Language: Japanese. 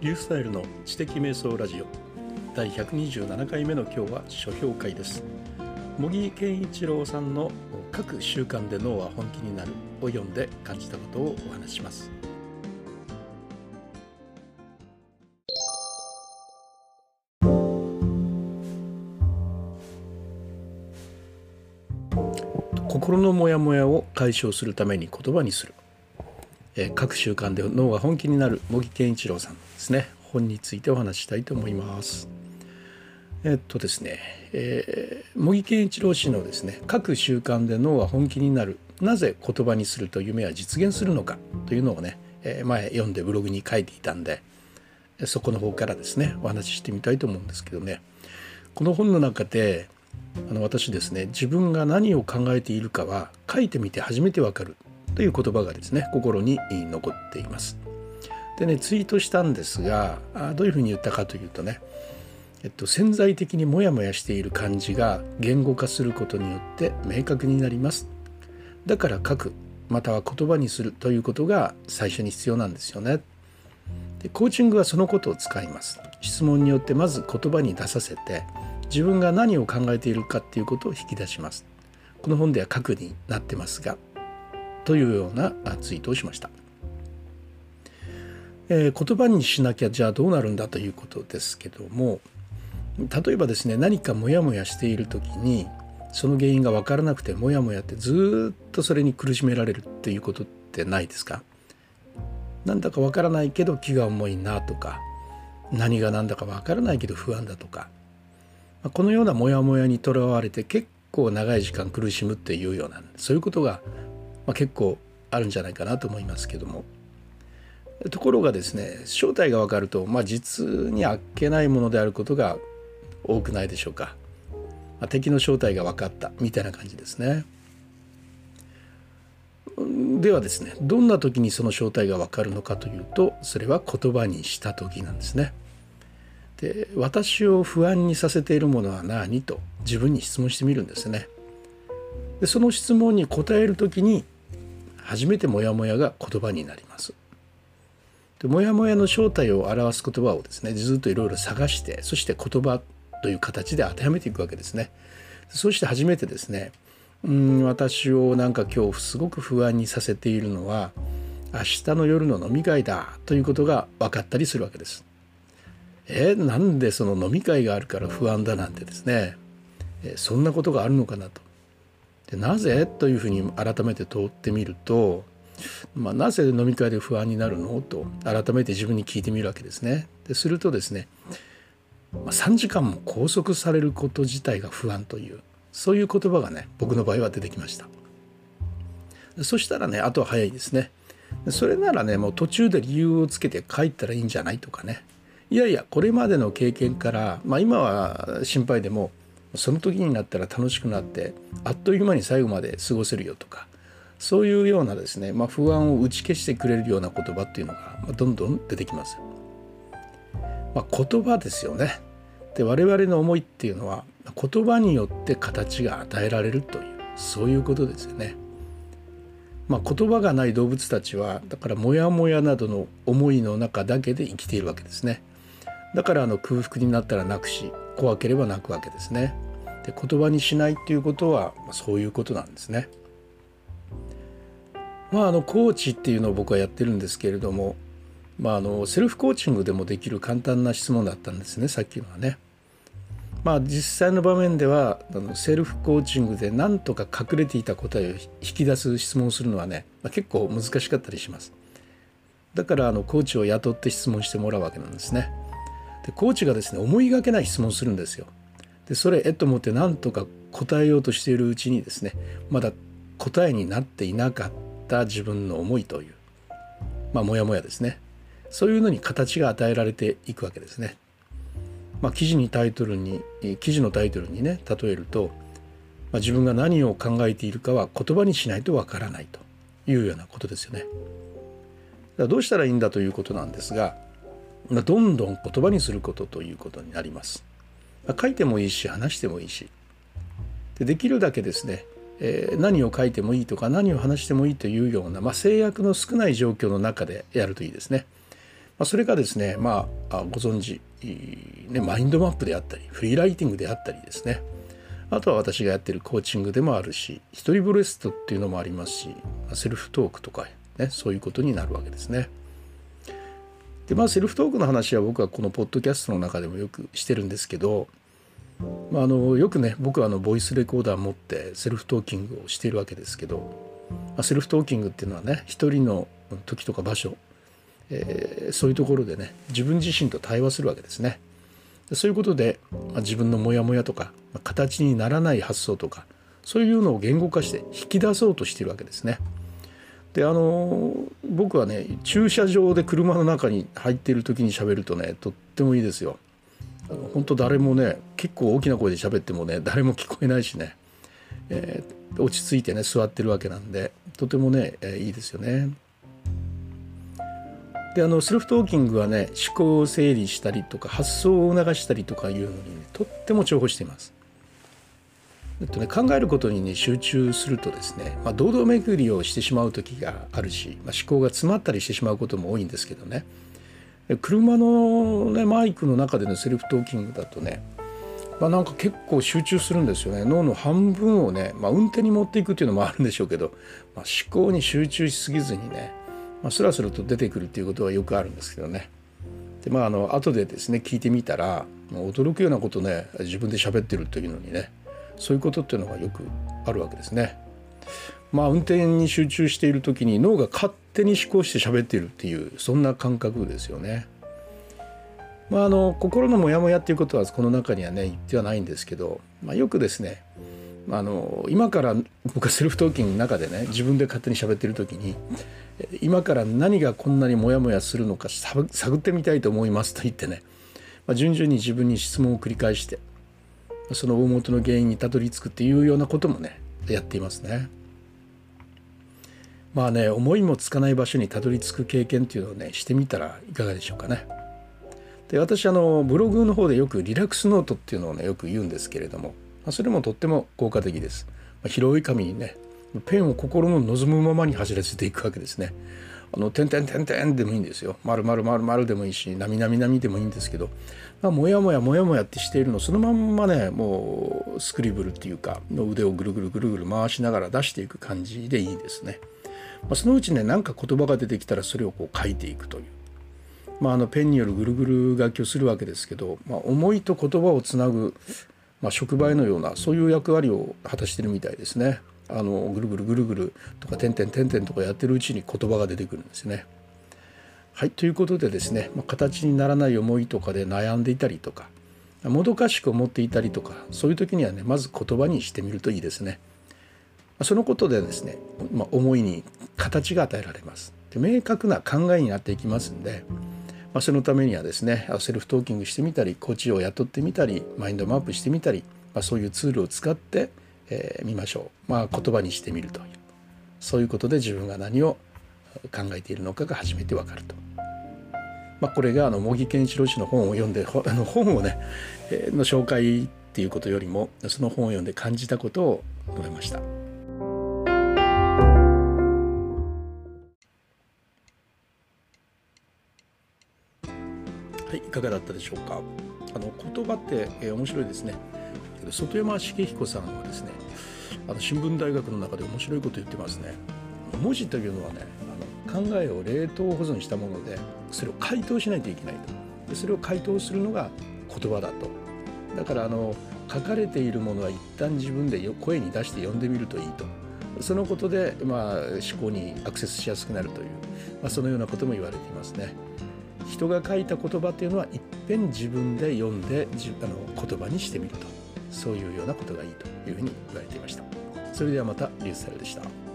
リュースタイルの知的瞑想ラジオ。第127回目の今日は書評会です。茂木健一郎さんの各習慣で脳は本気になるを読んで感じたことをお話します。心のモヤモヤを解消するために言葉にする。えー、各習慣で脳が本気になる茂木健一郎さん。ですね。本についてお話したいと思います。えっとですね、えー、茂木健一郎氏のですね各習慣で脳は本気になるなぜ言葉にすると夢は実現するのかというのをね、えー、前読んでブログに書いていたんでそこの方からですねお話ししてみたいと思うんですけどね。この本の中であの私ですね自分が何を考えているかは書いてみて初めてわかるという言葉がですね心に残っています。でねツイートしたんですがどういうふうに言ったかというとね、えっと、潜在的にモヤモヤしている感じが言語化することによって明確になります。だから書くまたは言葉にするということが最初に必要なんですよね。でコーチングはそのことを使います。質問によってまず言葉に出させて自分が何を考えているかっていうことを引き出します。この本では書くになってますがというようなツイートをしました。えー、言葉にしなきゃじゃあどうなるんだということですけども例えばですね何かモヤモヤしている時にその原因が分からなくてモヤモヤってずっとそれに苦しめられるっていうことってないですか？なんだか分からないけど気が重いなとか何が何だか分からないけど不安だとかこのようなモヤモヤにとらわれて結構長い時間苦しむっていうようなそういうことがま、結構あるんじゃないかなと思いますけども。ところがですね正体が分かると、まあ、実にあっけないものであることが多くないでしょうか、まあ、敵の正体が分かったみたいな感じですね。ではですねどんな時にその正体が分かるのかというとそれは言葉にした時なんですね。で私を不安にさせているものは何と自分に質問してみるんですね。でその質問に答える時に初めてモヤモヤが言葉になります。でモヤモヤの正体を表す言葉をですねずっといろいろ探してそして言葉という形で当てはめていくわけですね。そして初めてですねうん私をなんか今日すごく不安にさせているのは明日の夜の飲み会だということが分かったりするわけです。えなんでその飲み会があるから不安だなんてですねえそんなことがあるのかなとでなぜ？というふうに改めて通ってみると、まあ、なぜ飲み会で不安になるの？と改めて自分に聞いてみるわけですね。でするとですね、まあ、3時間も拘束されること自体が不安というそういう言葉がね僕の場合は出てきました。そしたらねあとは早いですね。それならねもう途中で理由をつけて帰ったらいいんじゃないとかねいやいやこれまでの経験から、まあ、今は心配でもその時になったら楽しくなってあっという間に最後まで過ごせるよとかそういうようなですね、まあ、不安を打ち消してくれるような言葉っていうのがどんどん出てきます。まあ、言葉ですよね。で我々の思いっていうのは言葉によって形が与えられるというそういうことですよね。まあ、言葉がない動物たちはだからモヤモヤなどの思いの中だけで生きているわけですね。だからあの空腹になったら泣くし怖ければ泣くわけですね。で言葉にしないっていうことはそういうことなんですね。まああのコーチっていうのを僕はやってるんですけれども、まあ、あのセルフコーチングでもできる簡単な質問だったんですねさっきのはね。まあ実際の場面ではあのセルフコーチングで何とか隠れていた答えを引き出す質問をするのはね、まあ、結構難しかったりします。だからあのコーチを雇って質問してもらうわけなんですね。でコーチがですね思いがけない質問するんですよ。でそれえっと思って何とか答えようとしているうちにですねまだ答えになっていなかったた自分の思いというまあモヤモヤですねそういうのに形が与えられていくわけですね。まあ、記事にタイトルに記事のタイトルにね例えると、まあ、自分が何を考えているかは言葉にしないとわからないというようなことですよね。だからどうしたらいいんだということなんですがまどんどん言葉にすることということになります。ま書いてもいいし話してもいいしでできるだけですね、えー、何を書いてもいいとか何を話してもいいというような、まあ、制約の少ない状況の中でやるといいですね。あ、それがですねまあご存知、ね、マインドマップであったりフリーライティングであったりですねあとは私がやってるコーチングでもあるし一人ブレストっていうのもありますしセルフトークとか、ね、そういうことになるわけですね。でまあセルフトークの話は僕はこのポッドキャストの中でもよくしてるんですけど、まあ、あのよくね僕はあのボイスレコーダー持ってセルフトーキングをしているわけですけど、まあ、セルフトーキングっていうのはね一人の時とか場所、えー、そういうところでね自分自身と対話するわけですね。そういうことで、まあ、自分のモヤモヤとか、まあ、形にならない発想とかそういうのを言語化して引き出そうとしているわけですね。であの僕はね駐車場で車の中に入っている時に喋るとねとってもいいですよ。本当誰もね結構大きな声で喋ってもね誰も聞こえないしね、えー、落ち着いてね座ってるわけなんでとてもね、えー、いいですよね。であのセルフトーキングはね思考を整理したりとか発想を促したりとかいうのに、ね、とっても重宝しています。えっとね、考えることに、ね、集中するとですね、まあ、堂々巡りをしてしまう時があるし、まあ、思考が詰まったりしてしまうことも多いんですけどね車の、ね、マイクの中でのセルフトーキングだとね、まあ、なんか結構集中するんですよね脳の半分をね、まあ、運転に持っていくっていうのもあるんでしょうけど、まあ、思考に集中しすぎずにねまあ、スラスラと出てくるっていうことはよくあるんですけどねでまああの後でですね聞いてみたら、驚くようなことね自分で喋ってるというのにねそういうことっていうのがよくあるわけですね。まあ運転に集中している時に脳が勝手に思考して喋っているっていうそんな感覚ですよね。まあ、あの心のモヤモヤっていうことはこの中にはね言ってはないんですけど、まあ、よくですねあの今から僕はセルフトーキングの中でね自分で勝手に喋ってる時に今から何がこんなにモヤモヤするのか探ってみたいと思いますと言ってね、まあ、順々に自分に質問を繰り返してその大元の原因にたどり着くっていうようなこともねやっていますね。まあね思いもつかない場所にたどり着く経験っていうのをねしてみたらいかがでしょうかね。で私あのブログの方でよくリラックスノートっていうのをねよく言うんですけれどもまあそれもとっても効果的です。まあ広い紙にねペンを心の望むままに走らせていくわけですね。あの点々点々でもいいんですよ。丸々丸々でもいいし、なみなみなみでもいいんですけど、まあ、もやもやもやもやってしているのそのまんまね、もうスクリブルっていうか、の腕をぐるぐるぐるぐる回しながら出していく感じでいいですね。ま、そのうちね、なんか言葉が出てきたらそれをこう書いていくという。まあ、あのペンによるぐるぐる書きをするわけですけど、まあ、思いと言葉をつなぐ、まあ、触媒のようなそういう役割を果たしてるみたいですね。あのぐるぐるぐるぐるとか点々点々とかやってるうちに言葉が出てくるんですね。はいということでですね、まあ、形にならない思いとかで悩んでいたりとかもどかしく思っていたりとかそういう時にはねまず言葉にしてみるといいですね。そのことでですね、まあ、思いに形が与えられます。で明確な考えになっていきますんで、まあ、そのためにはですねセルフトーキングしてみたりコーチを雇ってみたりマインドマップしてみたり、まあ、そういうツールを使ってえー、ましょう、まあ、言葉にしてみるというそういうことで自分が何を考えているのかが初めてわかると。まあ、これがあの茂木健一郎氏の本を読んであの本をね、えー、の紹介っていうことよりもその本を読んで感じたことを述べました。はい、いかがだったでしょうか？あの言葉って、えー、面白いですね。外山茂彦さんはですねあの新聞大学の中で面白いこと言ってますね文字というのはねあの考えを冷凍保存したものでそれを解凍しないといけないとでそれを解凍するのが言葉だとだからあの書かれているものは一旦自分で声に出して読んでみるといいとそのことで、まあ、思考にアクセスしやすくなるという、まあ、そのようなことも言われていますね。人が書いた言葉というのはいっぺん自分で読んであの言葉にしてみると。そういうようなことがいいというふうに言われていました。それではまたリュースタイルでした。